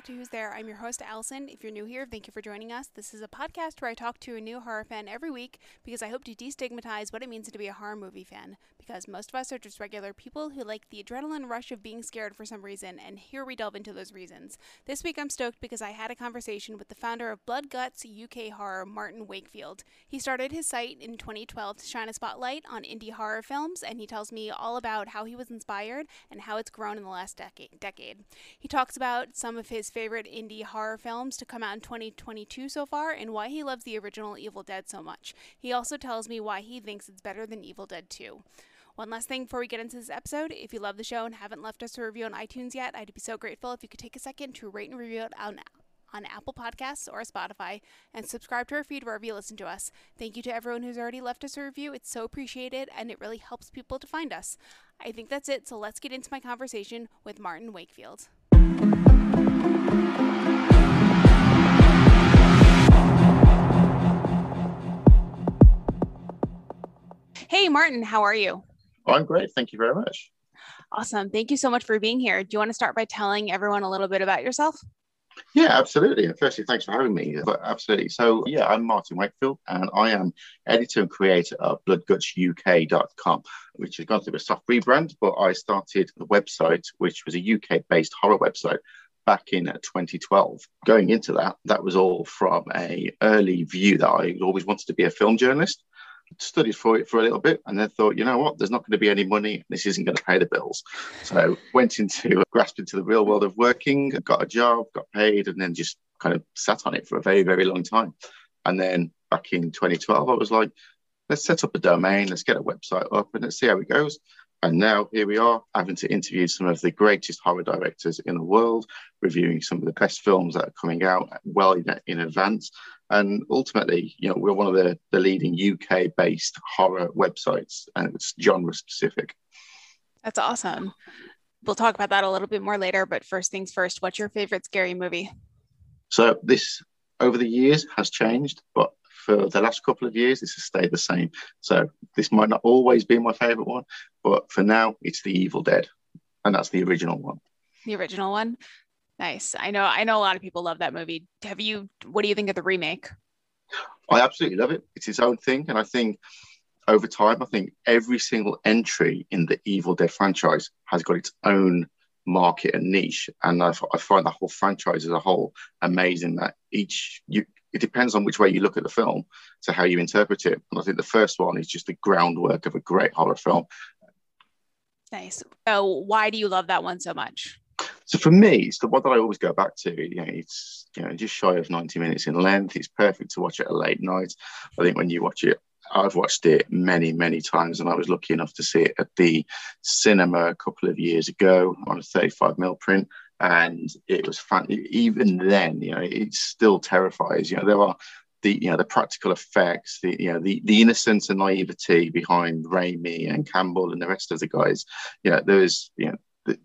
back to Who's There. I'm your host, Allison. If you're new here, thank you for joining us. This is a podcast where I talk to a new horror fan every week because I hope to destigmatize what it means to be a horror movie fan. Because most of us are just regular people who like the adrenaline rush of being scared for some reason, and here we delve into those reasons. This week I'm stoked because I had a conversation with the founder of Blood Guts UK Horror, Martyn Wakefield. He started his site in 2012 to shine a spotlight on indie horror films, and he tells me all about how he was inspired and how it's grown in the last decade. decade. He talks about some of his favorite indie horror films to come out in 2022 so far and why he loves the original Evil Dead so much. He also tells me why he thinks it's better than Evil Dead 2. One last thing before we get into this episode if you love the show and haven't left us a review on iTunes yet, I'd be so grateful if you could take a second to rate and review it on on Apple Podcasts or Spotify and subscribe to our feed wherever you listen to us. Thank you to everyone who's already left us a review. It's so appreciated and it really helps people to find us. I think that's it, so let's get into my conversation with Martyn Wakefield. Hey, Martyn, how are you? I'm great. Thank you very much. Awesome. Thank you so much for being here. Do you want to start by telling everyone a little bit about yourself? Yeah, absolutely. And firstly, thanks for having me. But absolutely. So, yeah, I'm Martyn Wakefield, and I am editor and creator of bloodgutsuk.com, which has gone through a soft rebrand. But I started the website, which was a UK based horror website back in uh, 2012. Going into that, that was all from a early view that I always wanted to be a film journalist studied for it for a little bit and then thought, you know what, there's not going to be any money. This isn't going to pay the bills. So went into uh, grasp into the real world of working, got a job, got paid, and then just kind of sat on it for a very, very long time. And then back in 2012, I was like, let's set up a domain, let's get a website up and let's see how it goes. And now here we are, having to interview some of the greatest horror directors in the world, reviewing some of the best films that are coming out well in, in advance. And ultimately, you know, we're one of the, the leading UK based horror websites, and it's genre specific. That's awesome. We'll talk about that a little bit more later. But first things first, what's your favorite scary movie? So, this over the years has changed, but for the last couple of years, this has stayed the same. So this might not always be my favorite one, but for now, it's The Evil Dead, and that's the original one. The original one. Nice. I know. I know a lot of people love that movie. Have you? What do you think of the remake? I absolutely love it. It's its own thing, and I think over time, I think every single entry in the Evil Dead franchise has got its own market and niche. And I, I find the whole franchise as a whole amazing. That each you it depends on which way you look at the film to how you interpret it. And I think the first one is just the groundwork of a great horror film. Nice. Oh, why do you love that one so much? So for me, it's the one that I always go back to. You know, it's you know just shy of 90 minutes in length. It's perfect to watch at a late night. I think when you watch it, I've watched it many, many times, and I was lucky enough to see it at the cinema a couple of years ago on a 35 mil print and it was fun. Even then, you know, it still terrifies. You know, there are the you know the practical effects, the you know the the innocence and naivety behind Raimi and Campbell and the rest of the guys. You know, there's you know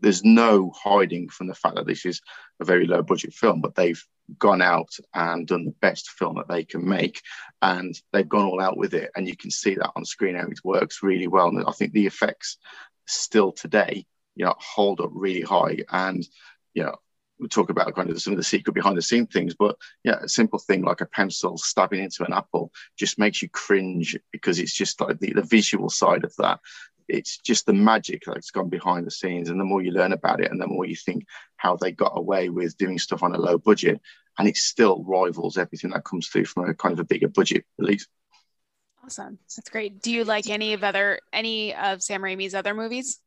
there's no hiding from the fact that this is a very low budget film, but they've gone out and done the best film that they can make, and they've gone all out with it, and you can see that on screen how it works really well. And I think the effects still today, you know, hold up really high, and you know, we talk about kind of some of the secret behind the scene things, but yeah, a simple thing like a pencil stabbing into an apple just makes you cringe because it's just like the, the visual side of that. It's just the magic that's gone behind the scenes. And the more you learn about it and the more you think how they got away with doing stuff on a low budget, and it still rivals everything that comes through from a kind of a bigger budget release. Awesome. That's great. Do you like any of other any of Sam Raimi's other movies?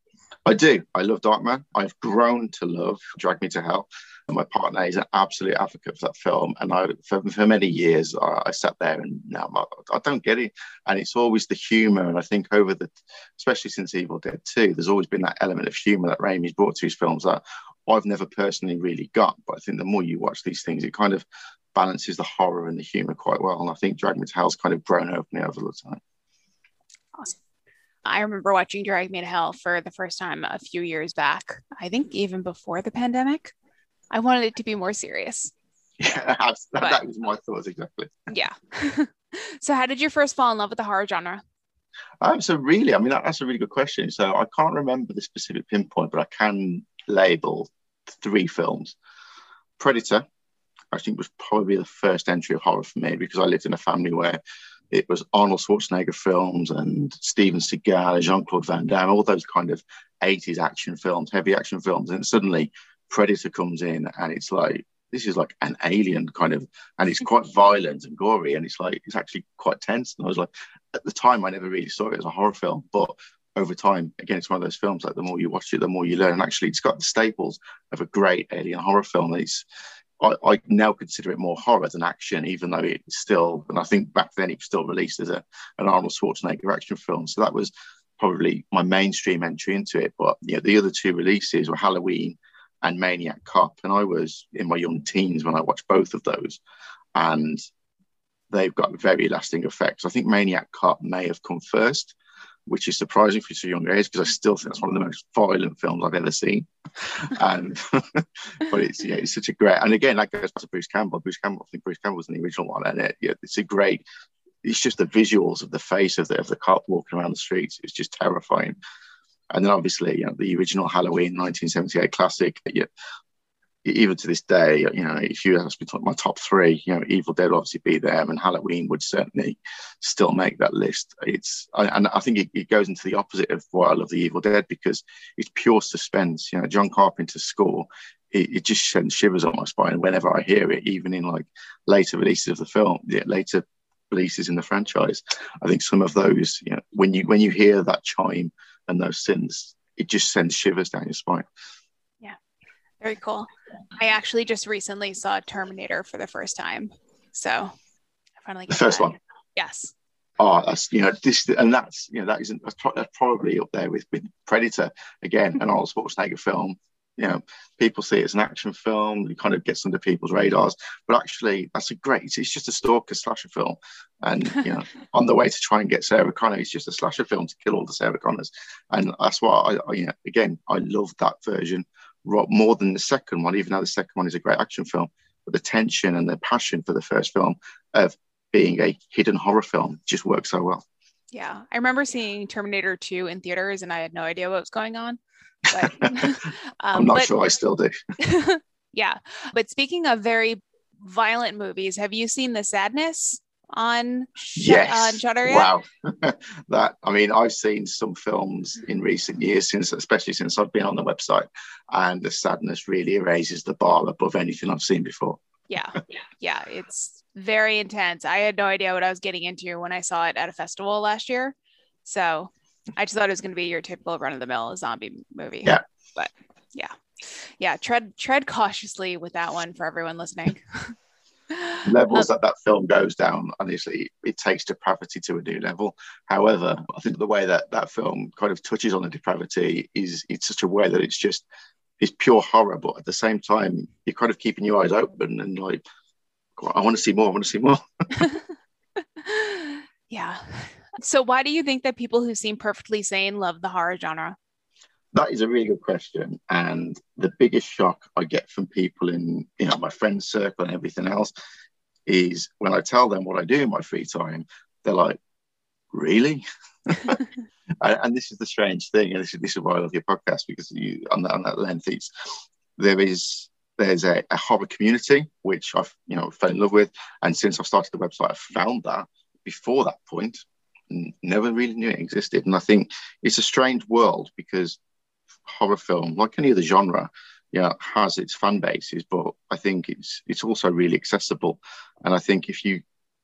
I do. I love Darkman. I've grown to love Drag Me to Hell. And my partner is an absolute advocate for that film. And I, for, for many years, I, I sat there and now I, don't get it. And it's always the humor. And I think over the, especially since Evil Dead 2, there's always been that element of humor that Raimi's brought to his films that I've never personally really got. But I think the more you watch these things, it kind of balances the horror and the humor quite well. And I think Drag Me to Hell's kind of grown over me over the time. Awesome. I remember watching Drag Me to Hell for the first time a few years back. I think even before the pandemic. I wanted it to be more serious. Yeah, but, that was my thoughts exactly. Yeah. so, how did you first fall in love with the horror genre? Um, so, really, I mean, that, that's a really good question. So, I can't remember the specific pinpoint, but I can label three films. Predator, I think, was probably the first entry of horror for me because I lived in a family where it was Arnold Schwarzenegger films and Steven Seagal, and Jean Claude Van Damme, all those kind of 80s action films, heavy action films. And suddenly Predator comes in and it's like, this is like an alien kind of, and it's quite violent and gory. And it's like, it's actually quite tense. And I was like, at the time, I never really saw it as a horror film. But over time, again, it's one of those films like the more you watch it, the more you learn. And actually, it's got the staples of a great alien horror film. It's, I, I, now consider it more horror than action, even though it's still, and I think back then it was still released as a, an Arnold Schwarzenegger action film. So that was probably my mainstream entry into it. But you know, the other two releases were Halloween and Maniac Cop. And I was in my young teens when I watched both of those. And they've got very lasting effects. I think Maniac Cop may have come first, which is surprising for such a young age because I still think it's one of the most violent films I've ever seen. and but it's yeah, it's such a great and again that goes back to Bruce Campbell. Bruce Campbell, I think Bruce Campbell was in the original one, and it, yeah, it's a great. It's just the visuals of the face of the of the cop walking around the streets. It's just terrifying. And then obviously, you know, the original Halloween 1978 classic. Yeah, even to this day, you know, if you ask me to my top three, you know, Evil Dead obviously be there, and Halloween would certainly still make that list. It's and I think it, it, goes into the opposite of why I love the Evil Dead because it's pure suspense. You know, John Carpenter's score, it, it just sends shivers on my spine whenever I hear it, even in like later releases of the film, yeah, later releases in the franchise. I think some of those, you know, when you when you hear that chime and those synths, it just sends shivers down your spine. Very cool. I actually just recently saw Terminator for the first time. So I finally the first one. Yes. Oh, that's you know this and that's you know that isn't that's, that's probably up there with with Predator again, an Arnold Schwarzenegger film. You know, people see it as an action film. It kind of gets under people's radars, but actually, that's a great. It's just a stalker slasher film, and you know, on the way to try and get Sarah Connor, it's just a slasher film to kill all the Sarah Connors, and that's why I, I you know, again, I love that version more than the second one, even though the second one is a great action film. But the tension and the passion for the first film of being a hidden horror film just works so well. Yeah, I remember seeing Terminator 2 in theaters and I had no idea what was going on. But, um, I'm not but, sure I still do. yeah. But speaking of very violent movies, have you seen The Sadness? On sh- uh, yes. on Shudder yet? Wow, that I mean, I've seen some films in recent years since, especially since I've been on the website, and the sadness really raises the bar above anything I've seen before. Yeah, yeah, it's very intense. I had no idea what I was getting into when I saw it at a festival last year, so I just thought it was going to be your typical run of the mill zombie movie. Yeah, but yeah, yeah, tread tread cautiously with that one for everyone listening. levels um, that that film goes down, honestly, it takes depravity to a new level. However, I think the way that that film kind of touches on the depravity is it's such a way that it's just it's pure horror, but at the same time, you're kind of keeping your eyes open and like, I want to see more. I want to see more. yeah. So, why do you think that people who seem perfectly sane love the horror genre? That is a really good question. And the biggest shock I get from people in you know my friends circle and everything else is when I tell them what I do in my free time, they're like, really? and this is the strange thing, and this is, this is why I love your podcast because you on that on that length, it's there is there's a, a horror community which I've you know fell in love with, and since I've started the website, I've found that. Before that point, never really knew it existed, and I think it's a strange world because horror film, like any other genre, yeah, has its fan bases, but I think it's it's also really accessible. And I think if you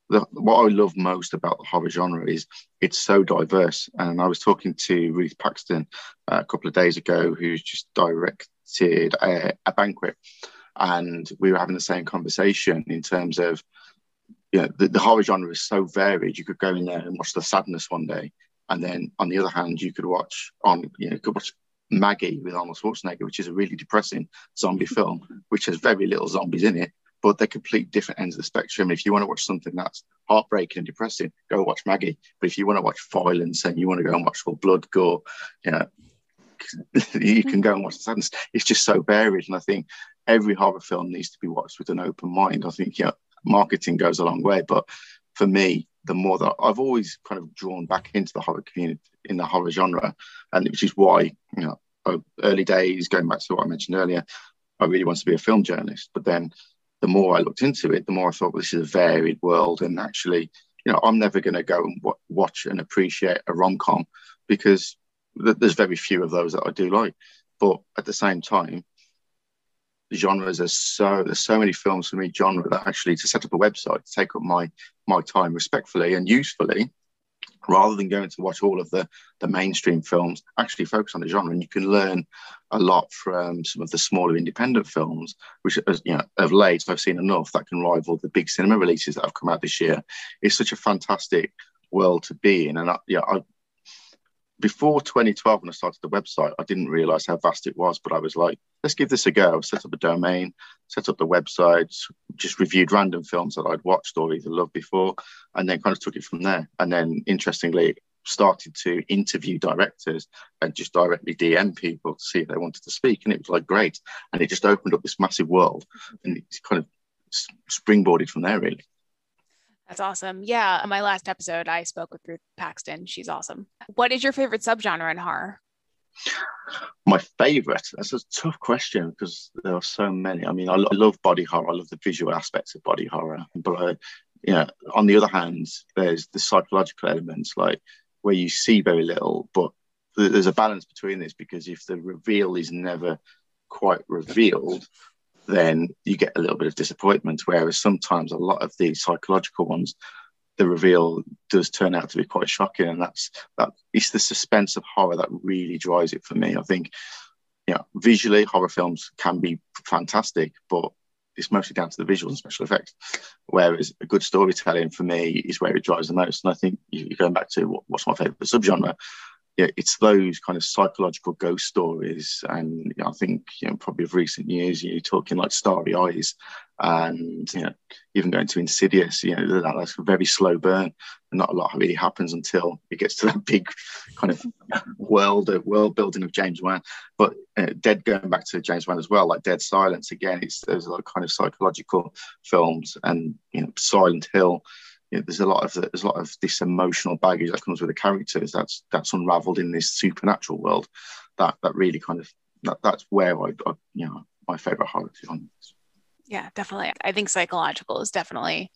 the, what I love most about the horror genre is it's so diverse. And I was talking to Ruth Paxton uh, a couple of days ago, who's just directed a, a, banquet, and we were having the same conversation in terms of, you know, the, the horror genre is so varied. You could go in there and watch The Sadness one day, and then on the other hand, you could watch on, you know, could watch Maggie with Arnold Schwarzenegger, which is a really depressing zombie film, which has very little zombies in it, but they're complete different ends of the spectrum. If you want to watch something that's heartbreaking and depressing, go watch Maggie. But if you want to watch violence and you want to go and watch all blood, gore, you know, you can go and watch the sadness. It's just so varied. And I think every horror film needs to be watched with an open mind. I think, yeah, marketing goes a long way. But for me, the more that I've always kind of drawn back into the horror community in the horror genre, and which is why you know oh, early days going back to what I mentioned earlier, I really wanted to be a film journalist. But then the more I looked into it, the more I thought well, this is a varied world. And actually, you know, I'm never going to go and w- watch and appreciate a rom com because th- there's very few of those that I do like. But at the same time, genres. Are so there's so many films from each genre that actually to set up a website to take up my my time respectfully and usefully rather than going to watch all of the the mainstream films actually focus on the genre. And you can learn a lot from some of the smaller independent films which as you know of late i've seen enough that can rival the big cinema releases that have come out this year. It's such a fantastic world to be in. And I, yeah I, before 2012 when i started the website i didn't realize how vast it was but i was like let's give this a go. I set up a domain set up the website just reviewed random films that i'd watched or either loved before and then kind of took it from there. And then interestingly started to interview directors and just directly dm people to see if they wanted to speak and it was like great. And it just opened up this massive world and it's kind of springboarded from there really that's awesome. Yeah. My last episode, I spoke with Ruth Paxton. She's awesome. What is your favorite subgenre in horror? My favorite? That's a tough question because there are so many. I mean, I, love body horror. I love the visual aspects of body horror. But, uh, you know, on the other hand, there's the psychological elements, like where you see very little, but there's a balance between this because if the reveal is never quite revealed, then you get a little bit of disappointment. Whereas sometimes a lot of the psychological ones, the reveal does turn out to be quite shocking, and that's that. It's the suspense of horror that really drives it for me. I think, you know, visually horror films can be fantastic, but it's mostly down to the visuals and special effects. Whereas a good storytelling for me is where it drives the most. And I think you're going back to what, what's my favorite subgenre yeah, it's those kind of psychological ghost stories. And you know, I think you know, probably of recent years, you're talking like Starry Eyes, and you know, even going to Insidious. You know, that, that's a very slow burn, and not a lot really happens until it gets to that big kind of world of world building of James Wan. But uh, Dead, going back to James Wan as well, like Dead Silence again, it's those like kind of psychological films, and you know, Silent Hill you know, there's a lot of there's a lot of this emotional baggage that comes with the characters that's that's unraveled in this supernatural world. That that really kind of that, that's where I, I you know my favorite horror is yeah definitely. I think psychological is definitely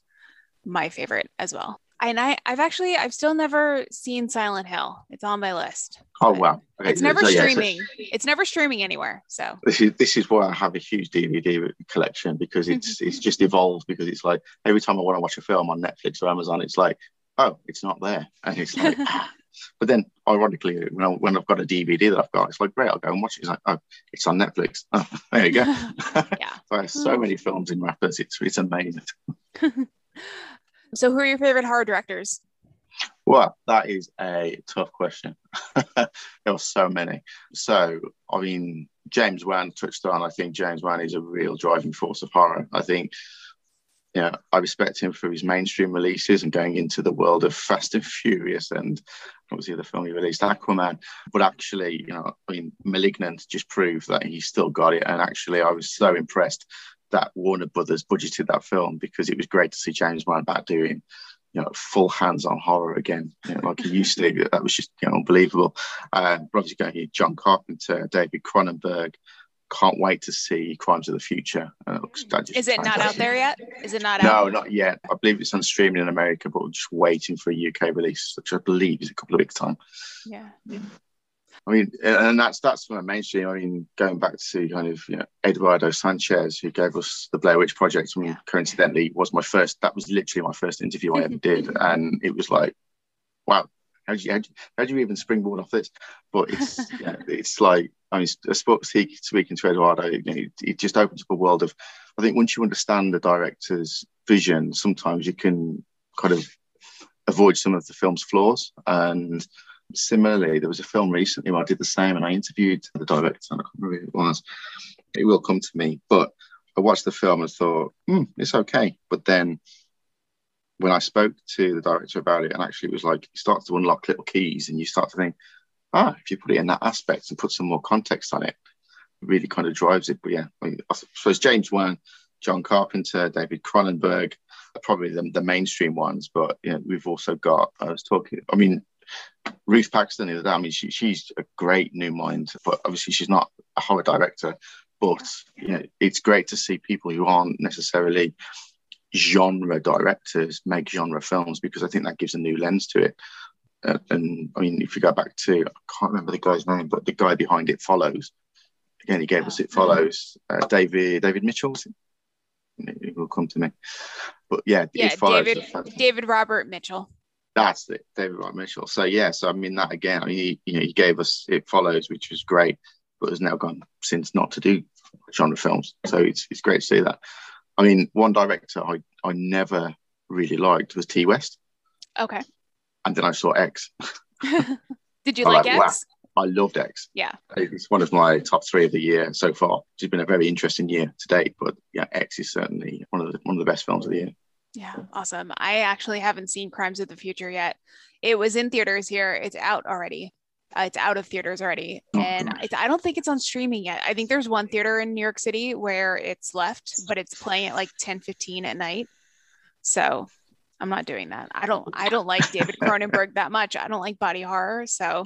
my favorite as well and I, I've actually, I've still never seen Silent Hill. It's on my list. Oh wow! Okay. It's never so, streaming. Yeah, so it's never streaming anywhere. So this is this is why I have a huge DVD collection because it's it's just evolved. Because it's like every time I want to watch a film on Netflix or Amazon, it's like, oh, it's not there, and it's like. ah. But then, ironically, when, I, when I've got a DVD that I've got, it's like, great, I'll go and watch it. It's like, oh, it's on Netflix. Oh, there you go. yeah. so I have so many films in wrappers. It's, it's amazing. So, who are your favorite horror directors? Well, that is a tough question. there are so many. So, I mean, James Wan touched on. I think James Wan is a real driving force of horror. I think, you know, I respect him for his mainstream releases and going into the world of Fast and Furious and obviously the film he released, Aquaman. But actually, you know, I mean, Malignant just proved that he still got it. And actually, I was so impressed that Warner Brothers budgeted that film because it was great to see James Wan back doing you know full hands-on horror again you know, like he used to that was just you know unbelievable uh, obviously going here John Carpenter David Cronenberg can't wait to see Crimes of the Future. Uh, is it not out there yet? Is it not no, out? No, not yet. I believe it's on streaming in America, but we're just waiting for a UK release, which I believe is a couple of weeks' time. Yeah. I mean, and that's that's from a mainstream. I mean, going back to kind of you know Eduardo Sanchez, who gave us the Blair Witch Project. I mean, coincidentally, was my first. That was literally my first interview I ever did, and it was like, wow, how do you how do you, how do you even springboard off this? But it's yeah, it's like I mean, speaking to Eduardo, you know, it, it just opens up a world of. I think once you understand the director's vision, sometimes you can kind of avoid some of the film's flaws and Similarly, there was a film recently where I did the same and I interviewed the director, and I can't remember who it was. It will come to me. But I watched the film and thought, hmm, it's okay. But then when I spoke to the director about it, and actually it was like, it starts to unlock little keys and you start to think, ah, if you put it in that aspect and put some more context on it, it really kind of drives it. But yeah, I suppose James Wan, John Carpenter, David Cronenberg, probably the, the mainstream ones. But you know, we've also got, I was talking, I mean, Ruth Paxton is I mean, she, she's a great new mind, but obviously she's not a horror director. but you know, it's great to see people who aren't necessarily genre directors make genre films because I think that gives a new lens to it. Uh, and I mean, if you go back to, I can't remember the guy's name, but the guy behind it follows. Again, he gave us it follows. Uh, David David Mitchell. It will come to me, but yeah, yeah, David David Robert Mitchell. That's it, David Robert Mitchell. So yeah, so I mean that again. I mean, he, you know, he gave us it follows, which was great, but has now gone since not to do genre films. So it's it's great to see that. I mean, one director I I never really liked was T West. Okay and then I saw X. Did you like, like X? Wow, I loved X. Yeah, it's one of my top three of the year so far. It's been a very interesting year to date, but yeah, X is certainly one of the one of the best films of the year. Yeah, awesome. I actually haven't seen Crimes of the Future yet. It was in theaters here. It's out already. Uh, it's out of theaters already, oh, and I don't think it's on streaming yet. I think there's one theater in New York City where it's left, but it's playing at like 10, 15 at night. So I'm not doing that. I don't I don't like David Cronenberg that much. I don't like body horror, so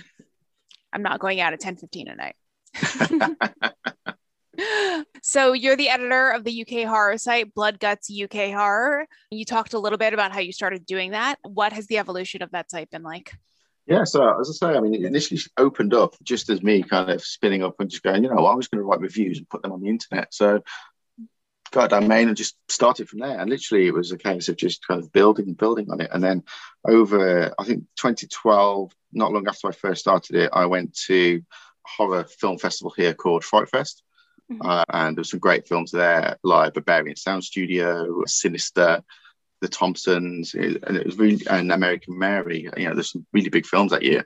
I'm not going out at 10 15 at night. so you're the editor of the UK horror site Blood Guts UK Horror. You talked a little bit about how you started doing that. What has the evolution of that site been like? Yeah, so as I say, I mean, it initially opened up just as me kind of spinning up and just going, you know, I was going to write reviews and put them on the internet. So got a domain and just started from there. And literally, it was a case of just kind of building and building on it. And then over, I think 2012, not long after I first started it, I went to a horror film festival here called Fright Fest. Mm-hmm. Uh, and there were some great films there, like Berberian Sound Studio, Sinister, The Thompsons, and it was really, and American Mary. You know, there's some really big films that year.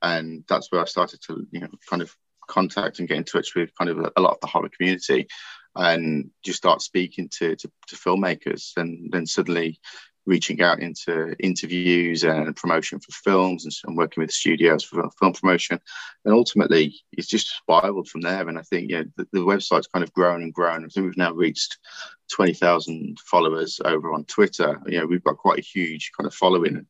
And that's where I started to, you know, kind of contact and get in touch with kind of a, a lot of the horror community and just start speaking to, to, to filmmakers and then suddenly reaching out into interviews and promotion for films and, and, working with studios for film promotion. And ultimately, it's just spiraled from there. And I think you know, the, the website's kind of grown and grown. I think we've now reached 20,000 followers over on Twitter. You know, we've got quite a huge kind of following.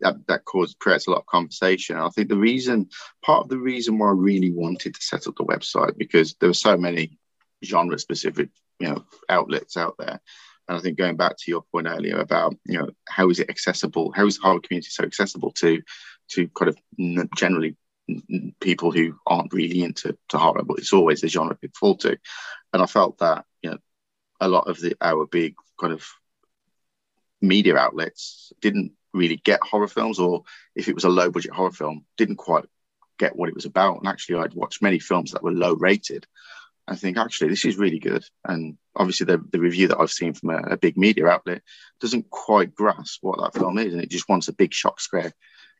That, that causes creates a lot of conversation. And I think the reason, part of the reason why I really wanted to set up the website, because there were so many genre specific you know outlets out there and i think going back to your point earlier about you know how is it accessible how is the horror community so accessible to to kind of generally people who aren't really into to horror but it's always the genre people fall to? And i felt that you know a lot of the our big kind of media outlets didn't really get horror films or if it was a low budget horror film didn't quite get what it was about. And actually i'd watched many films that were low rated I think actually this is really good. And obviously, the, the review that I've seen from a, a, big media outlet doesn't quite grasp what that film is, and it just wants a big shock square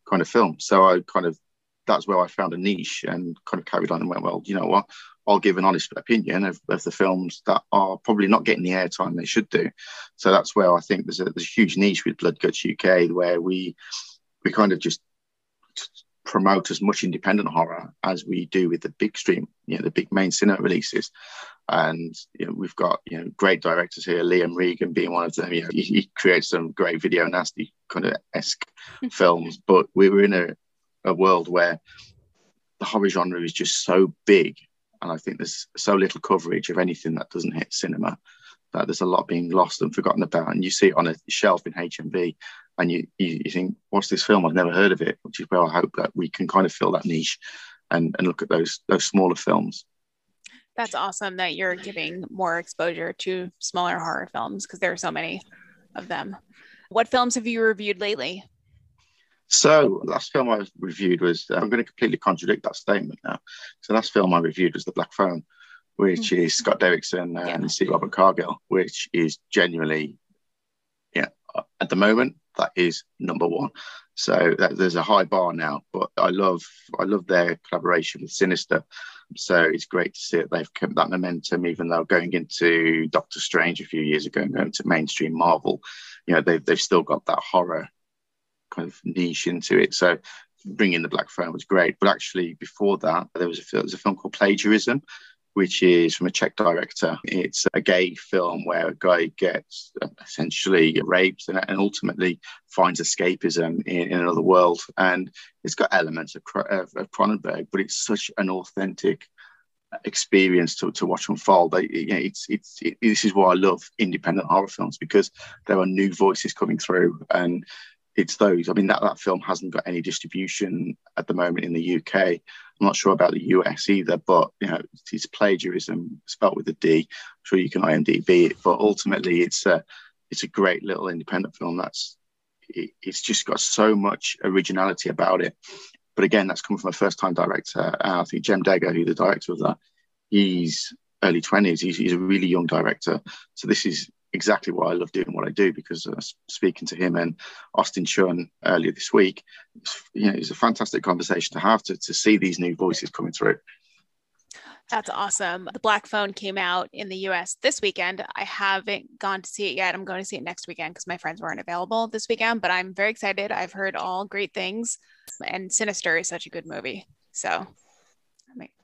kind of film. So I kind of that's where I found a niche and kind of carried on and went, well, you know what? I'll give an honest opinion of, of the films that are probably not getting the airtime they should do. So that's where I think there's a, there's a huge niche with Blood Guts UK where we we kind of just promote as much independent horror as we do with the big stream, you know, the big main cinema releases. And you know, we've got you know great directors here, Liam Regan being one of them. You know, he, he creates some great video nasty kind of esque hmm. films. But we were in a, a world where the horror genre is just so big, and I think there's so little coverage of anything that doesn't hit cinema that there's a lot being lost and forgotten about. And you see it on a shelf in HMV, and you, you, you think, what's this film? I've never heard of it. Which is where I hope that we can kind of fill that niche and, and look at those those smaller films. That's awesome that you're giving more exposure to smaller horror films because there are so many of them. What films have you reviewed lately? So, last film I reviewed was I'm going to completely contradict that statement now. So, last film I reviewed was The Black Phone, which mm-hmm. is Scott Derrickson and yeah. C. Robert Cargill, which is genuinely, yeah, at the moment that is number one. So that, there's a high bar now, but I love I love their collaboration with Sinister. So it's great to see that they've kept that momentum, even though going into Doctor Strange a few years ago and going to mainstream Marvel, you know they've they've still got that horror kind of niche into it. So bringing the Black Phone was great, but actually before that there was a, there was a film called Plagiarism, which is from a Czech director. It's a gay film where a guy gets essentially raped and, and ultimately finds escapism in, in, another world. And it's got elements of, Cronenberg, but it's such an authentic experience to, to watch unfold. I, you know, it's it's it, this is why I love independent horror films because there are new voices coming through, and it's those. I mean, that that film hasn't got any distribution at the moment in the UK. I'm not sure about the US either, but you know, it's plagiarism spelt with a D. I'm sure you can IMDb it, but ultimately, it's a it's a great little independent film. That's it, it's just got so much originality about it. But again, that's coming from a first time director. Uh, I think Jem Degger, who's the director of that, he's early 20s. He's, he's a really young director. So this is exactly why I love doing what I do because uh, speaking to him and Austin Chun earlier this week, you know, it's a fantastic conversation to have to, to see these new voices coming through. That's awesome. The Black Phone came out in the US this weekend. I haven't gone to see it yet. I'm going to see it next weekend because my friends weren't available this weekend, but I'm very excited. I've heard all great things, and Sinister is such a good movie. So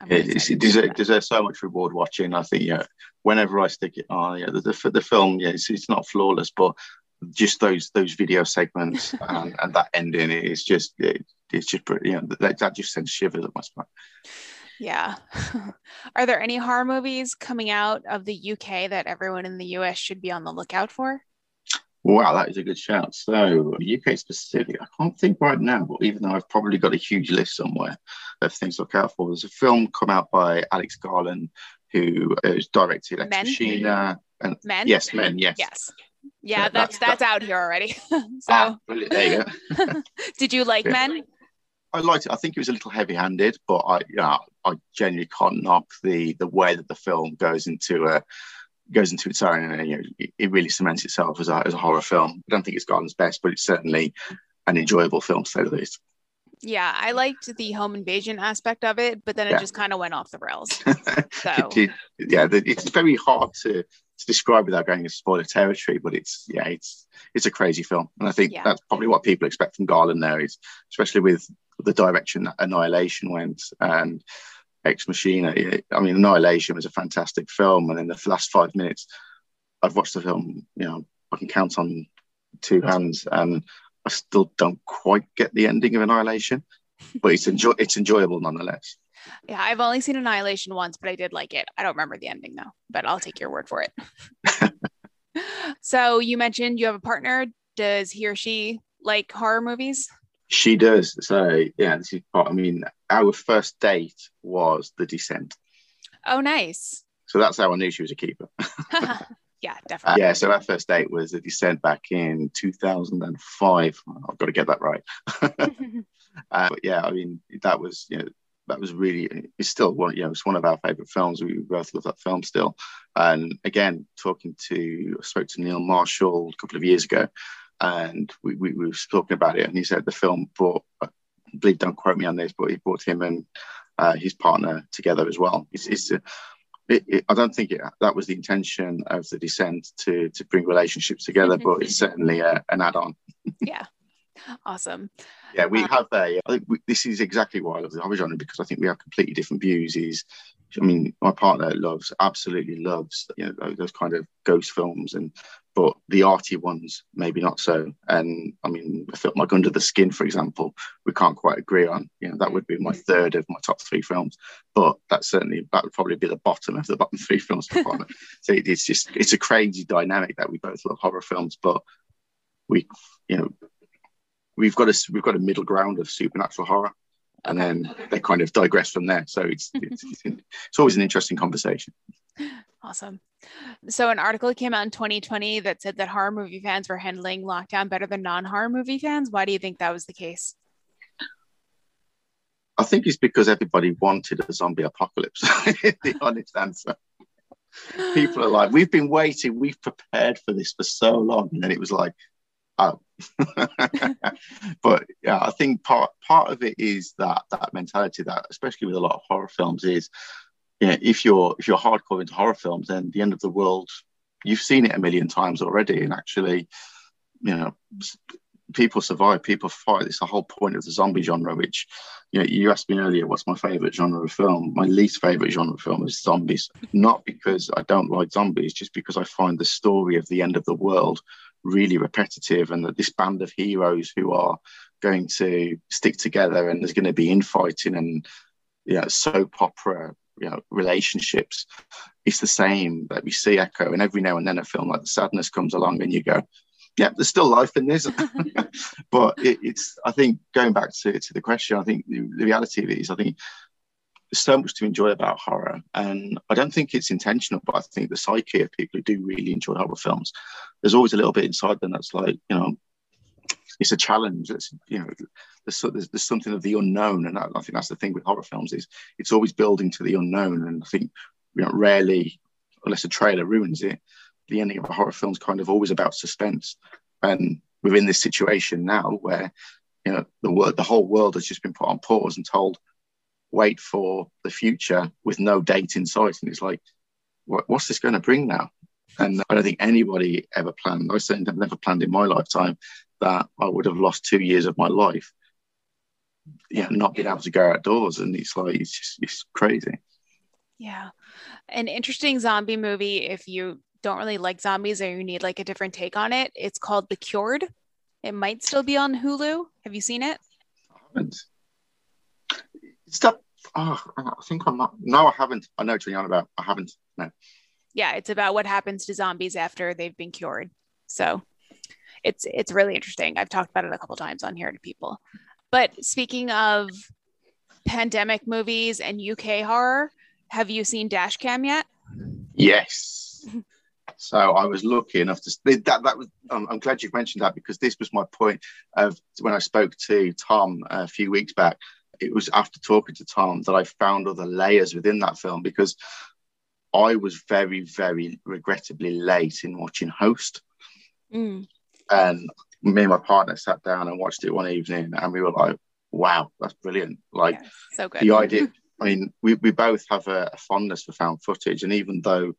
I'm, it, deserves, deserves so much reward watching. I think, yeah, whenever I stick it on, yeah, the, the, the film, yeah, it's, it's not flawless, but just those those video segments and, and that ending is just it, it's just you know that, that just sends shivers up my spine. Yeah. Are there any horror movies coming out of the UK that everyone in the US should be on the lookout for? Wow, that is a good shout. So, UK specific, I can't think right now, but even though I've probably got a huge list somewhere of things to look out for, there's a film come out by Alex Garland, who is directed Ex Machina. And men? Yes, men, yes. Yes. Yeah, that's that's, that's out here already. so ah, there you go. did you like yeah. men? I liked it. I think it was a little heavy-handed, but I, yeah, I genuinely can't knock the the way that the film goes into a goes into its own, and you know, it, it really cements itself as a, as a horror film. I don't think it's Garland's best, but it's certainly an enjoyable film, to say the least. Yeah, I liked the home invasion aspect of it, but then it yeah. just kind of went off the rails. So yeah, it's very hard to to describe without going into spoiler territory, but it's yeah, it's it's a crazy film, and I think yeah. that's probably what people expect from Garland now, is especially with the direction that Annihilation went and Ex Machina. I mean, Annihilation was a fantastic film, and in the last five minutes, I've watched the film. You know, I can count on two hands, and I still don't quite get the ending of Annihilation, but it's enjoy it's enjoyable nonetheless. Yeah, I've only seen Annihilation once, but I did like it. I don't remember the ending though, but I'll take your word for it. so you mentioned you have a partner. Does he or she like horror movies? She does. So yeah, this is part. I mean, our first date was The Descent. Oh, nice. So that's how I knew she was a keeper. yeah, definitely. Uh, yeah, so our first date was The Descent back in 2005. I've got to get that right. uh, but yeah, I mean, that was you know that was really it's still one you know it's one of our favorite films we both love that film still and again talking to I spoke to neil marshall a couple of years ago and we, we, we were talking about it, and he said the film brought, I believe, don't quote me on this, but he brought him and uh, his partner together as well. It's, it's a, it, it, I don't think it, that was the intention of the descent to to bring relationships together, but it's certainly a, an add-on. yeah, awesome. Yeah, we um, have a. I think we, this is exactly why I love the horror genre because I think we have completely different views. Is I mean, my partner loves, absolutely loves, you know, those, those kind of ghost films, and but the arty ones maybe not so. And I mean, a film like Under the Skin, for example, we can't quite agree on. You know, that would be my third of my top three films, but that certainly that would probably be the bottom of the bottom three films so it's just it's a crazy dynamic that we both love horror films, but we, you know, we've got a we've got a middle ground of supernatural horror and then they kind of digress from there. So it's, it's, it's always an interesting conversation. Awesome. So, an article came out in 2020 that said that horror movie fans were handling lockdown better than non horror movie fans. Why do you think that was the case? I think it's because everybody wanted a zombie apocalypse. the honest answer. People are like, we've been waiting, we've prepared for this for so long. And then it was like, oh, but yeah, I think part part of it is that that mentality that, especially with a lot of horror films, is you know, if you're if you're hardcore into horror films, then the end of the world, you've seen it a million times already, and actually, you know, people survive, people fight. It's the whole point of the zombie genre. Which, you know, you asked me earlier, what's my favorite genre of film? My least favorite genre of film is zombies. Not because I don't like zombies, just because I find the story of the end of the world really repetitive and that this band of heroes who are going to stick together and there's going to be infighting and yeah soap opera you know relationships. It's the same that we see echo, and every now and then a film like The Sadness comes along, and you go, "Yeah, there's still life in this." but it, it's I think going back to to the question, I think the, the reality of it is, I think there's so much to enjoy about horror, and I don't think it's intentional, but I think the psyche of people who do really enjoy horror films, there's always a little bit inside them that's like, you know, it's a challenge. It's you know, there's, there's, there's something of the unknown, and I, I think that's the thing with horror films is it's always building to the unknown, and I think you know, rarely, unless a trailer ruins it, the ending of a horror film is kind of always about suspense, and within this situation now where you know the world, the whole world has just been put on pause and told wait for the future with no date in sight. And it's like, what, what's this going to bring now? And I don't think anybody ever planned. I certainly have never planned in my lifetime that I would have lost two years of my life, yeah, not being able to go outdoors. And it's like it's just it's crazy. Yeah, an interesting zombie movie. If you don't really like zombies or you need like a different take on it, it's called The Cured. It might still be on Hulu. Have you seen it? I haven't. That? Oh, I think I'm not. No, I haven't. I know what you're on about. I haven't. No. Yeah, it's about what happens to zombies after they've been cured. So it's it's really interesting. I've talked about it a couple times on here to people. But speaking of pandemic movies and UK horror, have you seen Dashcam yet? Yes. so I was lucky enough to that. That was. Um, I'm glad you've mentioned that because this was my point of when I spoke to Tom a few weeks back it was after talking to Tom that I found other layers within that film because I was very, very regrettably late in watching Host. Mm. And me and my partner sat down and watched it one evening and we were like, wow, that's brilliant. Like, yes, so good. The idea, I mean, we, we both have a, a fondness for found footage. And even though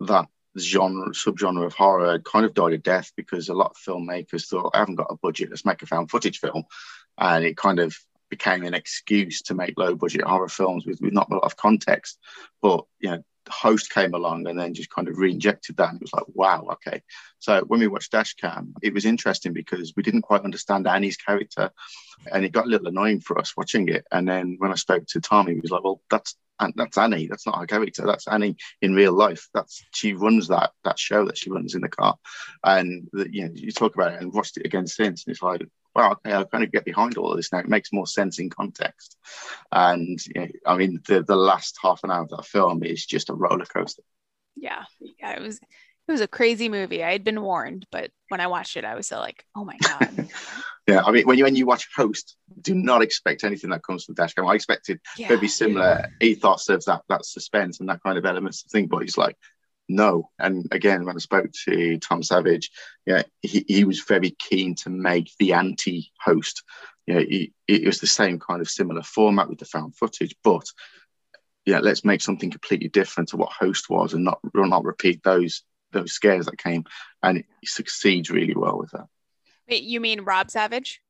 that genre subgenre of horror kind of died a death because a lot of filmmakers thought I haven't got a budget, let's make a found footage film. And it kind of became an excuse to make low budget horror films with, with not a lot of context. But you know, the host came along and then just kind of re-injected that and it was like, wow, okay. So when we watched Dashcam, it was interesting because we didn't quite understand Annie's character and it got a little annoying for us watching it. And then when I spoke to Tommy, he was like, well, that's that's Annie. That's not her character. That's Annie in real life. That's she runs that that show that she runs in the car, and the, you know you talk about it and watched it again since, and it's like well, okay, I kind of get behind all of this now. It makes more sense in context. And you know, I mean, the the last half an hour of that film is just a roller coaster. Yeah, yeah, it was it was a crazy movie. I had been warned, but when I watched it, I was still like, oh my god. yeah, I mean, when you when you watch Host, do not expect anything that comes from Dashcam. I expected yeah. maybe similar ethos of that that suspense and that kind of elements of thing, but he's like, no. And again, when I spoke to Tom Savage, yeah, he, he was very keen to make the anti-host. You know, he, it was the same kind of similar format with the found footage, but yeah, let's make something completely different to what host was and not not repeat those those scares that came. And it succeeds really well with that. Wait, you mean Rob Savage?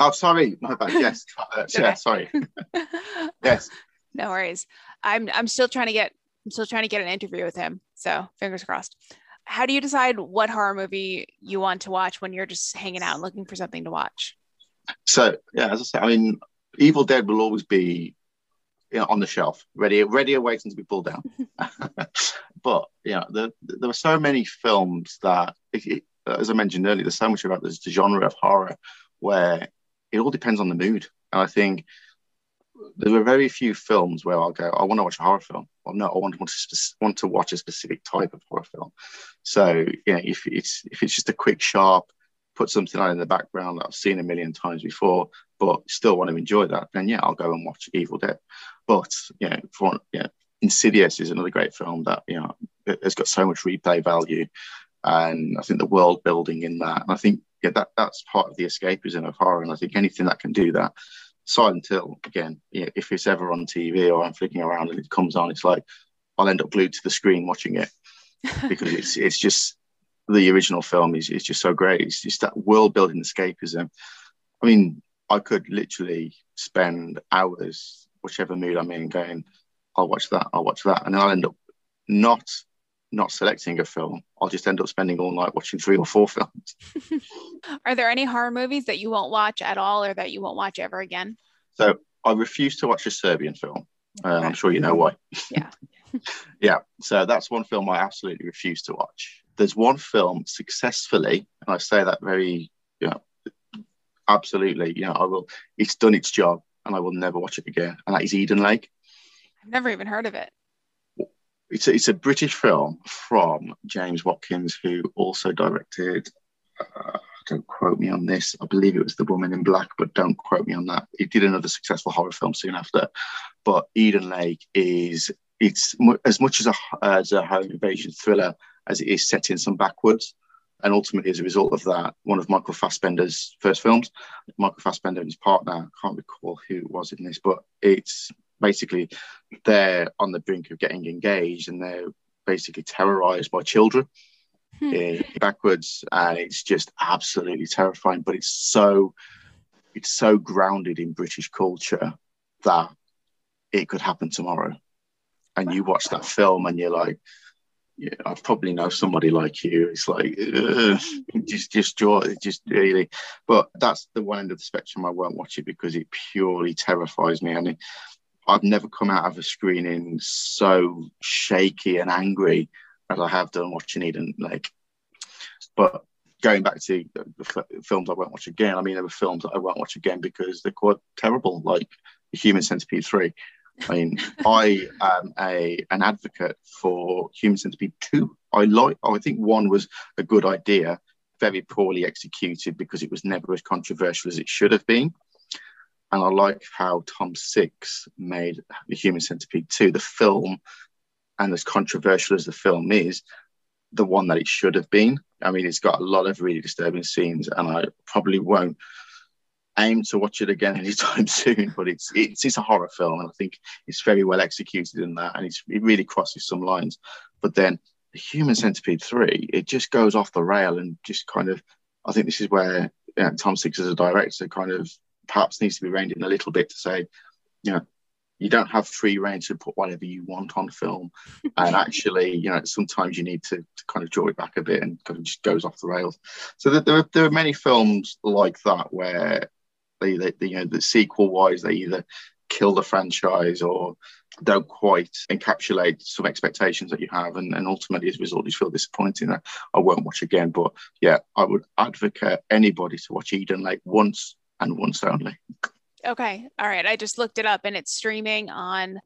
Oh, sorry, my bad. Yes, yeah, sorry. yes. No worries. I'm I'm still trying to get I'm still trying to get an interview with him. So fingers crossed. How do you decide what horror movie you want to watch when you're just hanging out and looking for something to watch? So yeah, as I say, I mean, Evil Dead will always be you know, on the shelf, ready, ready, waiting to be pulled down. but you know, there, there were so many films that, it, it, as I mentioned earlier, there's so much about this genre of horror where it all depends on the mood. And I think there are very few films where I'll go, I want to watch a horror film. Well, no, I want, want to want to watch a specific type of horror film. So, you know, if it's if it's just a quick, sharp, put something on in the background that I've seen a million times before, but still want to enjoy that, then yeah, I'll go and watch Evil Dead. But you know, for yeah, Insidious is another great film that you know has got so much replay value, and I think the world building in that, and I think yeah, that that's part of the escapism of horror, and I think anything that can do that Silent Hill again. You know, if it's ever on TV or I'm flicking around and it comes on, it's like I'll end up glued to the screen watching it because it's it's just the original film is, is just so great. It's just that world building escapism. I mean, I could literally spend hours, whichever mood I'm in, going, I'll watch that, I'll watch that, and then I'll end up not not selecting a film. I'll just end up spending all night watching three or four films. Are there any horror movies that you won't watch at all or that you won't watch ever again? So I refuse to watch a Serbian film. Uh, I'm sure you know why. Yeah. yeah. So that's one film I absolutely refuse to watch. There's one film successfully, and I say that very, you know, absolutely, you know, I will, it's done its job and I will never watch it again. And that is Eden Lake. I've never even heard of it. It's a, it's a British film from James Watkins, who also directed, uh, don't quote me on this, I believe it was The Woman in Black, but don't quote me on that. He did another successful horror film soon after. But Eden Lake is, it's as much as a, as a home invasion thriller as it is set in some backwards. And ultimately, as a result of that, one of Michael Fassbender's first films, Michael Fassbender and his partner, I can't recall who was in this, but it's basically they're on the brink of getting engaged and they're basically terrorized by children hmm. backwards. And it's just absolutely terrifying, but it's so, it's so grounded in British culture that it could happen tomorrow. And you watch that film and you're like, yeah, I probably know somebody like you. It's like just just jaw, just really. But that's the one end of the spectrum. I won't watch it because it purely terrifies me, and it, I've never come out of a screening so shaky and angry as I have done watching Eden Lake. But going back to the, films I won't watch again, I mean, there were films that I won't watch again because they're quite terrible, like The Human Centipede Three. I mean, I am a an advocate for Human Centipede two. I like. I think one was a good idea, very poorly executed because it was never as controversial as it should have been. And I like how Tom Six made the Human Centipede two, the film, and as controversial as the film is, the one that it should have been. I mean, it's got a lot of really disturbing scenes, and I probably won't aim to watch it again anytime soon, but it's it's it's a horror film, and I think it's very well executed in that, and it's it really crosses some lines. But then the Human Centipede three, it just goes off the rail and just kind of. I think this is where you know, Tom Six as a director kind of perhaps needs to be reined in a little bit to say, you know, you don't have free rein to put whatever you want on film. and actually, you know, sometimes you need to, to, kind of draw it back a bit and kind of just goes off the rails. So there, are, there are many films like that where they, they, you know, the sequel wise, they either kill the franchise or don't quite encapsulate some expectations that you have, and, and ultimately as a result, you feel disappointing. I, I won't watch again, but yeah, I would advocate anybody to watch Eden Lake once and once only. Okay, all right. I just looked it up, and it's streaming on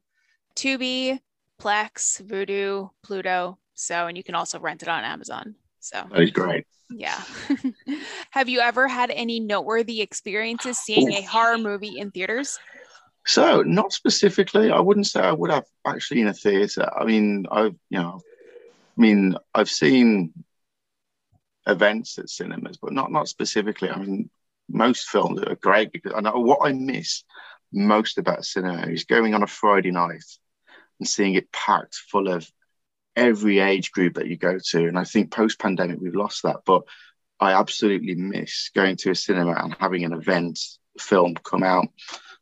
Tubi, Plex, Vudu, Pluto. So, and you can also rent it on Amazon. So that is great. Yeah. Have you ever had any noteworthy experiences seeing a horror movie in theaters? So, not specifically. I wouldn't say I would have actually in a theater. I mean, I've, you know, I mean, I've seen events at cinemas, but not not specifically. I mean, most films are great because I know what I miss most about cinema is going on a Friday night and seeing it packed full of every age group that you go to. And I think post pandemic, we've lost that. But I absolutely miss going to a cinema and having an event film come out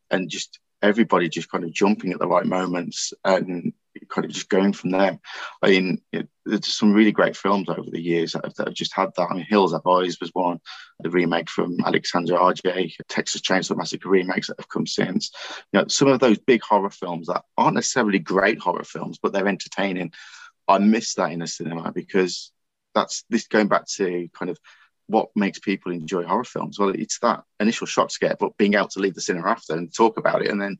and just everybody just kind of jumping at the right moments and kind of just going from there. I mean, it, there's some really great films over the years that have, that have, just had that. I mean, Hills Have Eyes was one, the remake from Alexandre Aja, Texas Chainsaw Massacre remakes that have come since. You know, some of those big horror films that aren't necessarily great horror films, but they're entertaining. I miss that in a cinema because that's this going back to kind of what makes people enjoy horror films. Well, it's that initial shock scare, but being able to leave the cinema after and talk about it and then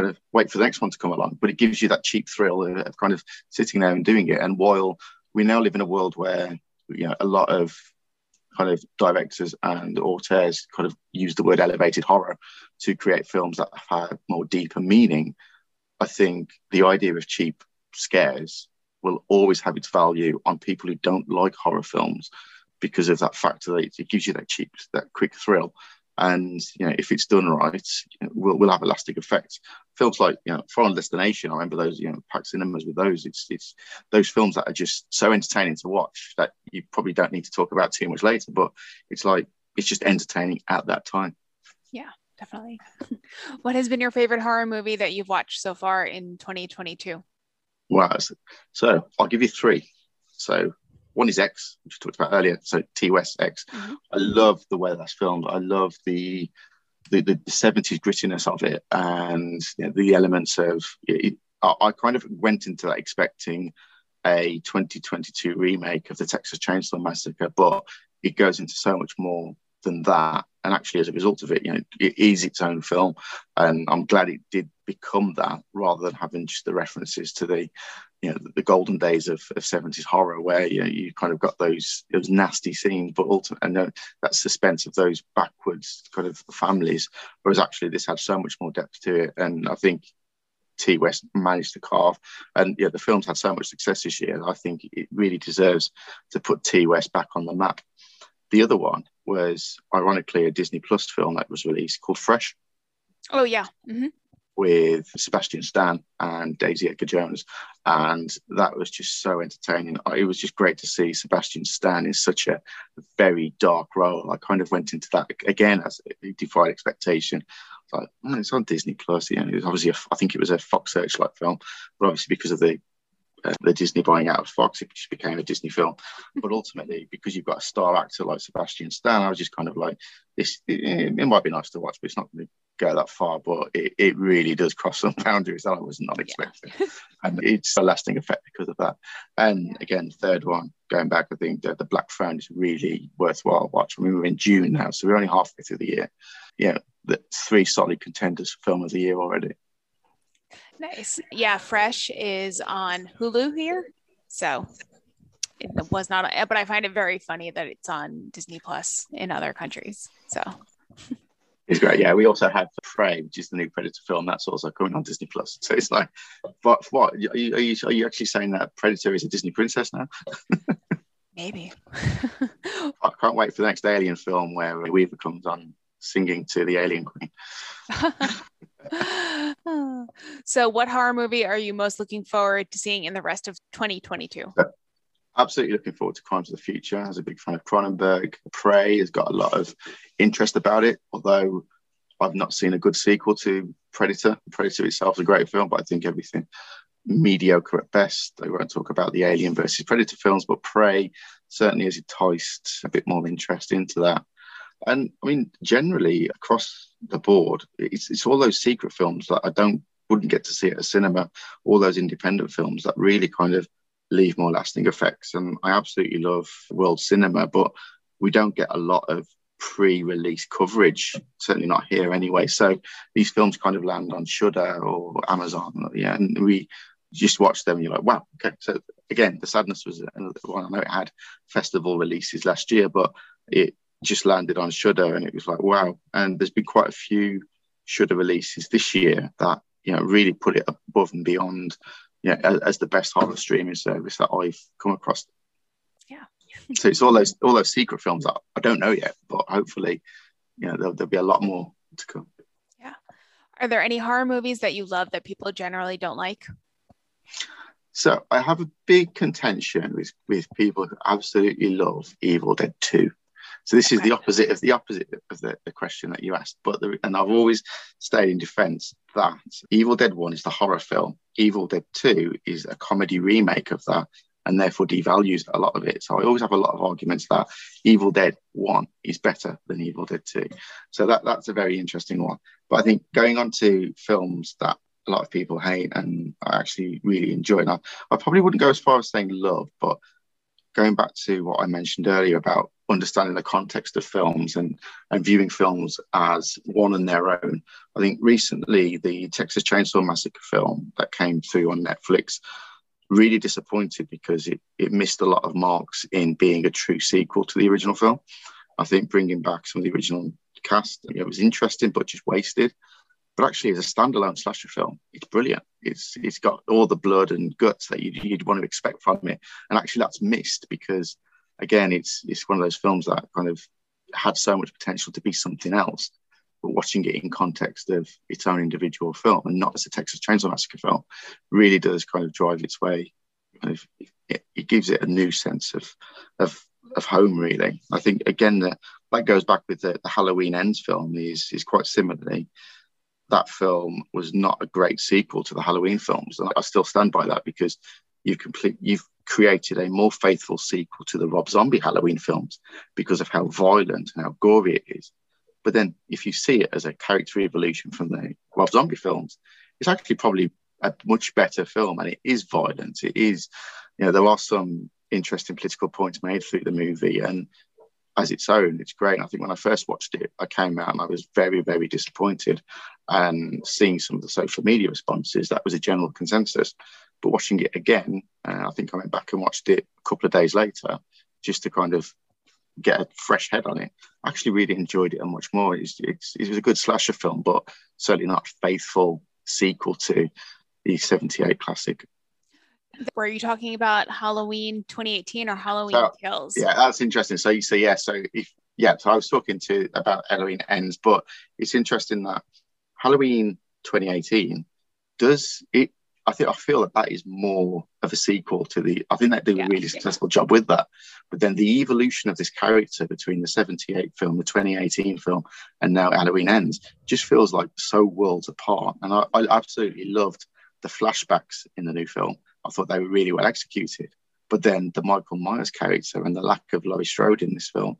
kind of wait for the next one to come along. But it gives you that cheap thrill of, of kind of sitting there and doing it. And while we now live in a world where you know a lot of kind of directors and auteurs kind of use the word elevated horror to create films that have more deeper meaning. I think the idea of cheap scares will always have its value on people who don't like horror films because of that factor that it gives you that cheap, that quick thrill. And you know, if it's done right, you know, will will have a lasting effect. Films like you know, Final Destination, I remember those you know, packed cinemas with those. It's it's those films that are just so entertaining to watch that you probably don't need to talk about too much later. But it's like it's just entertaining at that time. Yeah, definitely. What has been your favorite horror movie that you've watched so far in 2022? Wow. So I'll give you three. So one is X, which we talked about earlier. So Ti West X. Mm-hmm. I love the way that's filmed. I love the the, the 70s grittiness of it and you know, the elements of it, I, I kind of went into that expecting a 2022 remake of the Texas Chainsaw Massacre, but it goes into so much more than that. And actually, as a result of it, you know, it is its own film, and I'm glad it did become that rather than having just the references to the, you know, the golden days of, of 70s horror, where you know you kind of got those those nasty scenes, but ultimately, and uh, that suspense of those backwards kind of families. Whereas actually, this had so much more depth to it, and I think Ti West managed to carve. And yeah, the film's had so much success this year. I think it really deserves to put Ti West back on the map. The other one was ironically a Disney Plus film that was released called Fresh. Oh yeah. Mm-hmm. With Sebastian Stan and Daisy Edgar Jones, and that was just so entertaining. It was just great to see Sebastian Stan in such a very dark role. I kind of went into that again as it defied expectation like, oh, it's on Disney Plus. You know, it was obviously, a, I think it was a Fox Searchlight film, but obviously because of the uh, the Disney buying out of Fox, it just became a Disney film. But ultimately, because you've got a star actor like Sebastian Stan, I was just kind of like, this. It, it might be nice to watch, but it's not going to go that far. But it, it really does cross some boundaries that I was not expecting, yeah. and it's a lasting effect because of that. And again, third one, going back, I think the, the Black Phone is really worthwhile watch. I mean, we're in June now, so we're only halfway through the year. Yeah, the three solid contenders for film of the year already. Nice. Yeah, Fresh is on Hulu here. So it was not, but I find it very funny that it's on Disney Plus in other countries. So it's great. Yeah, we also have Prey, which is the new Predator film. That's also coming on Disney Plus. So it's like, but What are you, are you, are you actually saying that Predator is a Disney princess now? Maybe. I can't wait for the next Alien film where Weaver comes on singing to the Alien Queen. so, what horror movie are you most looking forward to seeing in the rest of 2022? Absolutely looking forward to Crimes of the Future. As a big fan of Cronenberg, Prey has got a lot of interest about it, although I've not seen a good sequel to Predator. Predator itself is a great film, but I think everything mediocre at best. They won't talk about the Alien versus Predator films, but Prey certainly has enticed a bit more interest into that. And I mean, generally across the board, it's, it's all those secret films that I don't wouldn't get to see at a cinema, all those independent films that really kind of leave more lasting effects. And I absolutely love world cinema, but we don't get a lot of pre-release coverage, certainly not here anyway. So these films kind of land on Shudder or Amazon, yeah, and we just watch them and you're like, wow, okay. So again, the sadness was another one. I know it had festival releases last year, but it just landed on Shudder, and it was like wow. And there's been quite a few Shudder releases this year that you know really put it above and beyond, as, as the best horror streaming service that I've come across. Yeah. so it's all those all those secret films that I don't know yet, but hopefully, you know, there'll, there'll be a lot more to come. Yeah. Are there any horror movies that you love that people generally don't like? So I have a big contention with, with people who absolutely love Evil Dead 2. So this is the opposite of the opposite of the, the question that you asked. But the, and I've always stayed in defence that Evil Dead One is the horror film. Evil Dead Two is a comedy remake of that, and therefore devalues a lot of it. So I always have a lot of arguments that Evil Dead One is better than Evil Dead Two. So that that's a very interesting one. But I think going on to films that a lot of people hate and I actually really enjoy. And I, I probably wouldn't go as far as saying love, but going back to what I mentioned earlier about understanding the context of films and, and viewing films as one and their own. I think recently the Texas Chainsaw Massacre film that came through on Netflix really disappointed because it, it missed a lot of marks in being a true sequel to the original film. I think bringing back some of the original cast know, was interesting, but just wasted. But actually, as a standalone slasher film, it's brilliant. It's it's got all the blood and guts that you'd, you'd want to expect from it, and actually that's missed because again, it's it's one of those films that kind of had so much potential to be something else. But watching it in context of its own individual film and not as a Texas Chainsaw Massacre film really does kind of drive its way. Kind of, it, it gives it a new sense of of of home. Really, I think again that that goes back with the, the Halloween Ends film. is is quite similarly. That film was not a great sequel to the Halloween films, and I still stand by that because you've complete you've created a more faithful sequel to the Rob Zombie Halloween films because of how violent and how gory it is. But then if you see it as a character evolution from the Rob Zombie films, it's actually probably a much better film and it is violent. It is, you know, there are some interesting political points made through the movie and as its own, it's great. I think when I first watched it, I came out and I was very, very disappointed. And seeing some of the social media responses, that was a general consensus. But watching it again, uh, I think I went back and watched it a couple of days later just to kind of get a fresh head on it. I actually really enjoyed it and much more. It's, it's, it was a good slasher film, but certainly not faithful sequel to the 78 classic. Were you talking about Halloween 2018 or Halloween so, Kills? Yeah, that's interesting. So you say, yeah, so if, yeah, so I was talking to about Halloween Ends, but it's interesting that Halloween 2018 does it I think I feel that that is more of a sequel to the. I think they did yeah, a really successful job with that. But then the evolution of this character between the '78 film, the 2018 film, and now Halloween Ends just feels like so worlds apart. And I, I absolutely loved the flashbacks in the new film. I thought they were really well executed. But then the Michael Myers character and the lack of Laurie Strode in this film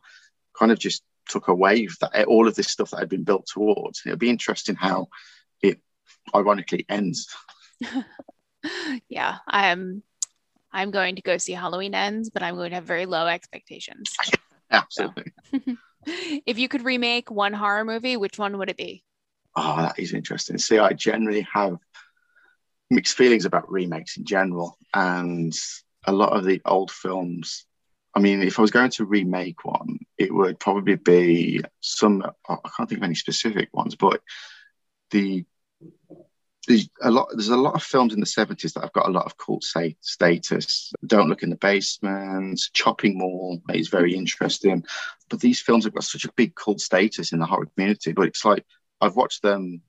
kind of just took away that all of this stuff that had been built towards. It'll be interesting how it ironically ends. yeah, I'm I'm going to go see Halloween Ends, but I'm going to have very low expectations. Absolutely. So. if you could remake one horror movie, which one would it be? Oh, that is interesting. See, I generally have mixed feelings about remakes in general, and a lot of the old films. I mean, if I was going to remake one, it would probably be some. I can't think of any specific ones, but the there's a lot there's a lot of films in the 70s that have got a lot of cult say, status don't look in the basement chopping mall is very interesting but these films have got such a big cult status in the horror community but it's like i've watched them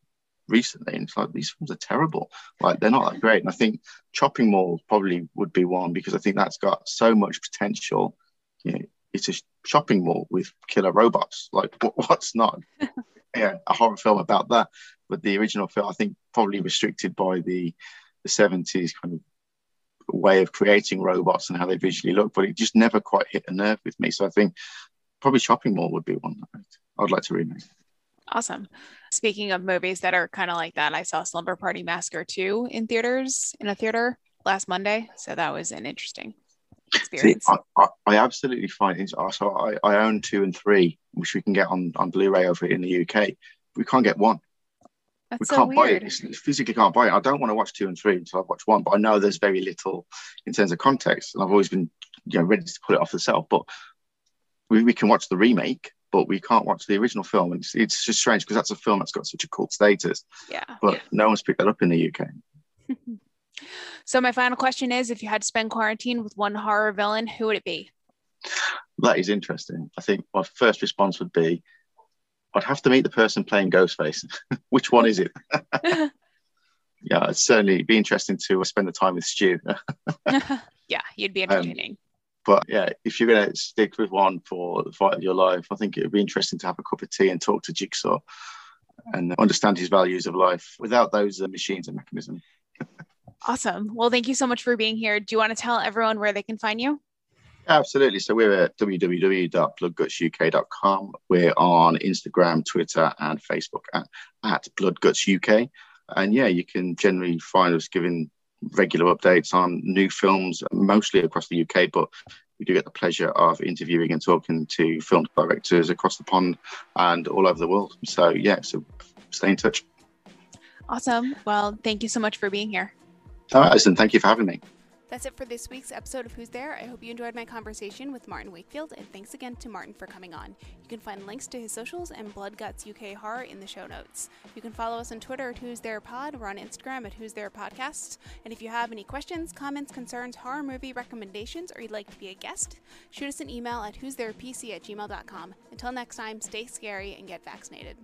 recently and it's like these films are terrible like they're not that great and i think chopping mall probably would be one because i think that's got so much potential you know, it's a shopping mall with killer robots like what's not yeah, a horror film about that. But the original film, I think, probably restricted by the the seventies kind of way of creating robots and how they visually look. But it just never quite hit a nerve with me. So I think probably Chopping Mall would be one I'd like to remake. Awesome. Speaking of movies that are kind of like that, I saw Slumber Party Massacre 2 in theaters, in a theater last Monday. So that was an interesting experience. See, I, I, I, absolutely find it. So I, I own two and three, which we can get on, on Blu-ray over in the UK. We can't get one. That's we so can't weird. buy it. It's, physically can't buy it. I don't want to watch two and three until I've watched one, but I know there's very little in terms of context, and I've always been you know ready to put it off the shelf. But we, we can watch the remake, but we can't watch the original film, and it's, it's just strange because that's a film that's got such a cult status. Yeah, but no one's picked that up in the UK. So my final question is: If you had to spend quarantine with one horror villain, who would it be? That is interesting. I think my first response would be, I'd have to meet the person playing Ghostface. Which one is it? yeah, it'd certainly be interesting to spend the time with Stu. yeah, you'd be um, entertaining. Um, but yeah, if you're going to stick with one for the fight of your life, I think it would be interesting to have a cup of tea and talk to Jigsaw and understand his values of life without those uh, machines and mechanisms. Awesome. Well, thank you so much for being here. Do you want to tell everyone where they can find you? Absolutely. So we're at www.bloodgutsuk.com. We're on Instagram, Twitter, and Facebook at, at bloodgutsuk. And yeah, you can generally find us giving regular updates on new films, mostly across the UK, but we do get the pleasure of interviewing and talking to film directors across the pond and all over the world. So yeah, so stay in touch. Awesome. Well, thank you so much for being here. All right, listen, thank you for having me. That's it for this week's episode of Who's There. I hope you enjoyed my conversation with Martyn Wakefield, and thanks again to Martyn for coming on. You can find links to his socials and Blood Guts UK Horror in the show notes. You can follow us on Twitter at Who's There Pod. We're on Instagram at Who's There Podcast. And if you have any questions, comments, concerns, horror movie recommendations, or you'd like to be a guest, shoot us an email at who's there pc at gmail.com. Until next time, stay scary and get vaccinated.